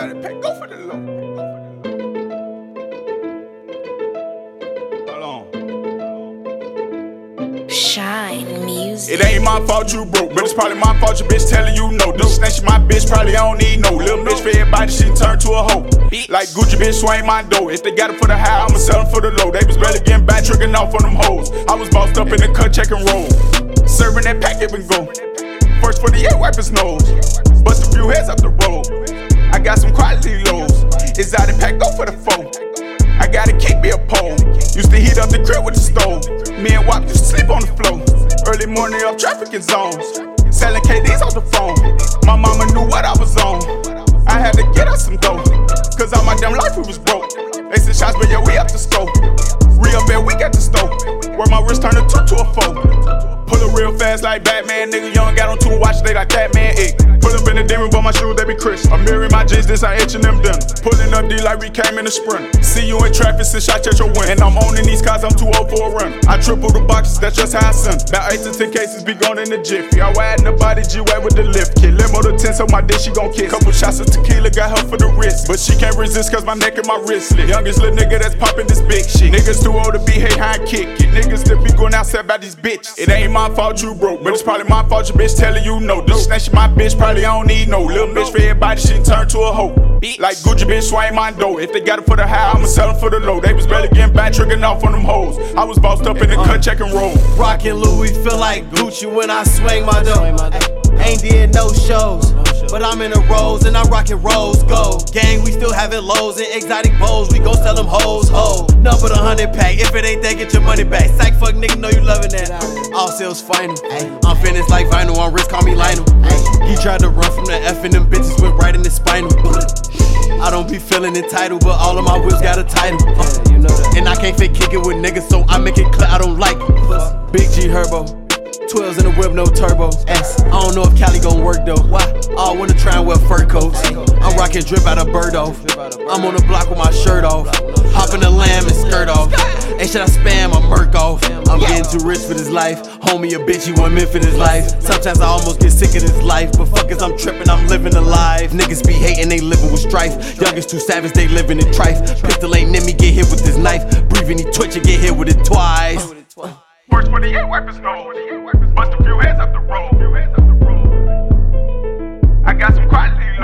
Exotic pack, go for the low. Hold on. Shine music. It ain't my fault you broke, but it's probably my fault your bitch telling you no. This snatching my bitch, probably I don't need no. Little bitch for everybody, she turned to a hoe. Like Gucci bitch swing my dough. If they got it for the high, I'ma sell them for the low. They was barely getting back, tricking off on them hoes. I was bossed up in the cut, check and roll. Serving that packet and go. First for the air, wipe his nose. Bust a few heads lows. Exotic pack, go for the foe. I gotta kick me a pole. Used to heat up the crib with the stove. Me and used to sleep on the floor. Early morning up trafficking zones. Selling KDs off the phone. My mama knew what I was on. I had to get us some dough. Cause all my damn life we was broke. They said shots, but yeah, we up the scope. Real bad, we got the stove. Where my wrist turned a two to a four. Pull it real fast like Batman, nigga. Young got on two watch, they like that crisp. I'm mirroring my jeans, this I them done. Pulling up D like we came in the sprint. See you in traffic, since shot at your win. And I'm owning these cars, I'm too old for a run. I triple the boxes, that's just how I send. About 8 to 10 cases be gone in the jiffy. I widen the body, G with the lift kit. Limo to 10, so my dish she gon' kiss. Couple shots of tequila, got her for the wrist. But she can't resist, cause my neck and my wrist lit. Youngest little nigga that's popping this big shit. Niggas too old to be hey, high I kick it. Niggas still be going outside about these bitches. It ain't my fault you broke, but it's probably my fault your bitch telling you no. Dude, snatching my bitch, probably I don't need no. Little bitch everybody, she turned to a hoe. Like Gucci bitch swing my dough. If they got it for the high, I'ma sell them for the low. They was barely getting back, tricking off on them hoes. I was bossed up in the cut, check and roll. Rockin' Louis, feel like Gucci when I swing my dough. Ain't did no shows, but I'm in the rolls and I'm rockin' rose gold. Gang, we still having lows and exotic bowls. We gon' sell them hoes, ho. Number the hundred pack. If it ain't that, get your money back. Psych fuck nigga, know you loving that. All sales final. I'm finished like vinyl on wrist, call me Lionel. He tried to run from the F and them bitches went right in his spinal. I don't be feeling entitled, but all of my whips got a title. And I can't fit kicking with niggas, so I make it clear I don't like it. Big G Herbo. 12s in the whip, no turbo. S. I don't know if Cali gon' work though. Why? I wanna try and wear fur coats. I'm rocking drip out of Birdo. I'm on the block with my shirt off. Hop in lamb and skirt off. Ain't should I spam or murk off? I'm getting too rich for this life. Homie, a bitch, you want me for this life. Sometimes I almost get sick of this life, but fuck is I'm tripping, I'm living alive. Niggas be hating, they living with strife. Youngest too savage, they living in trife. Pistol ain't in me, get hit with this knife. Breathing, he twitch and get hit with it twice. Works for the earwax. Bust a few heads up the road. I got some quality.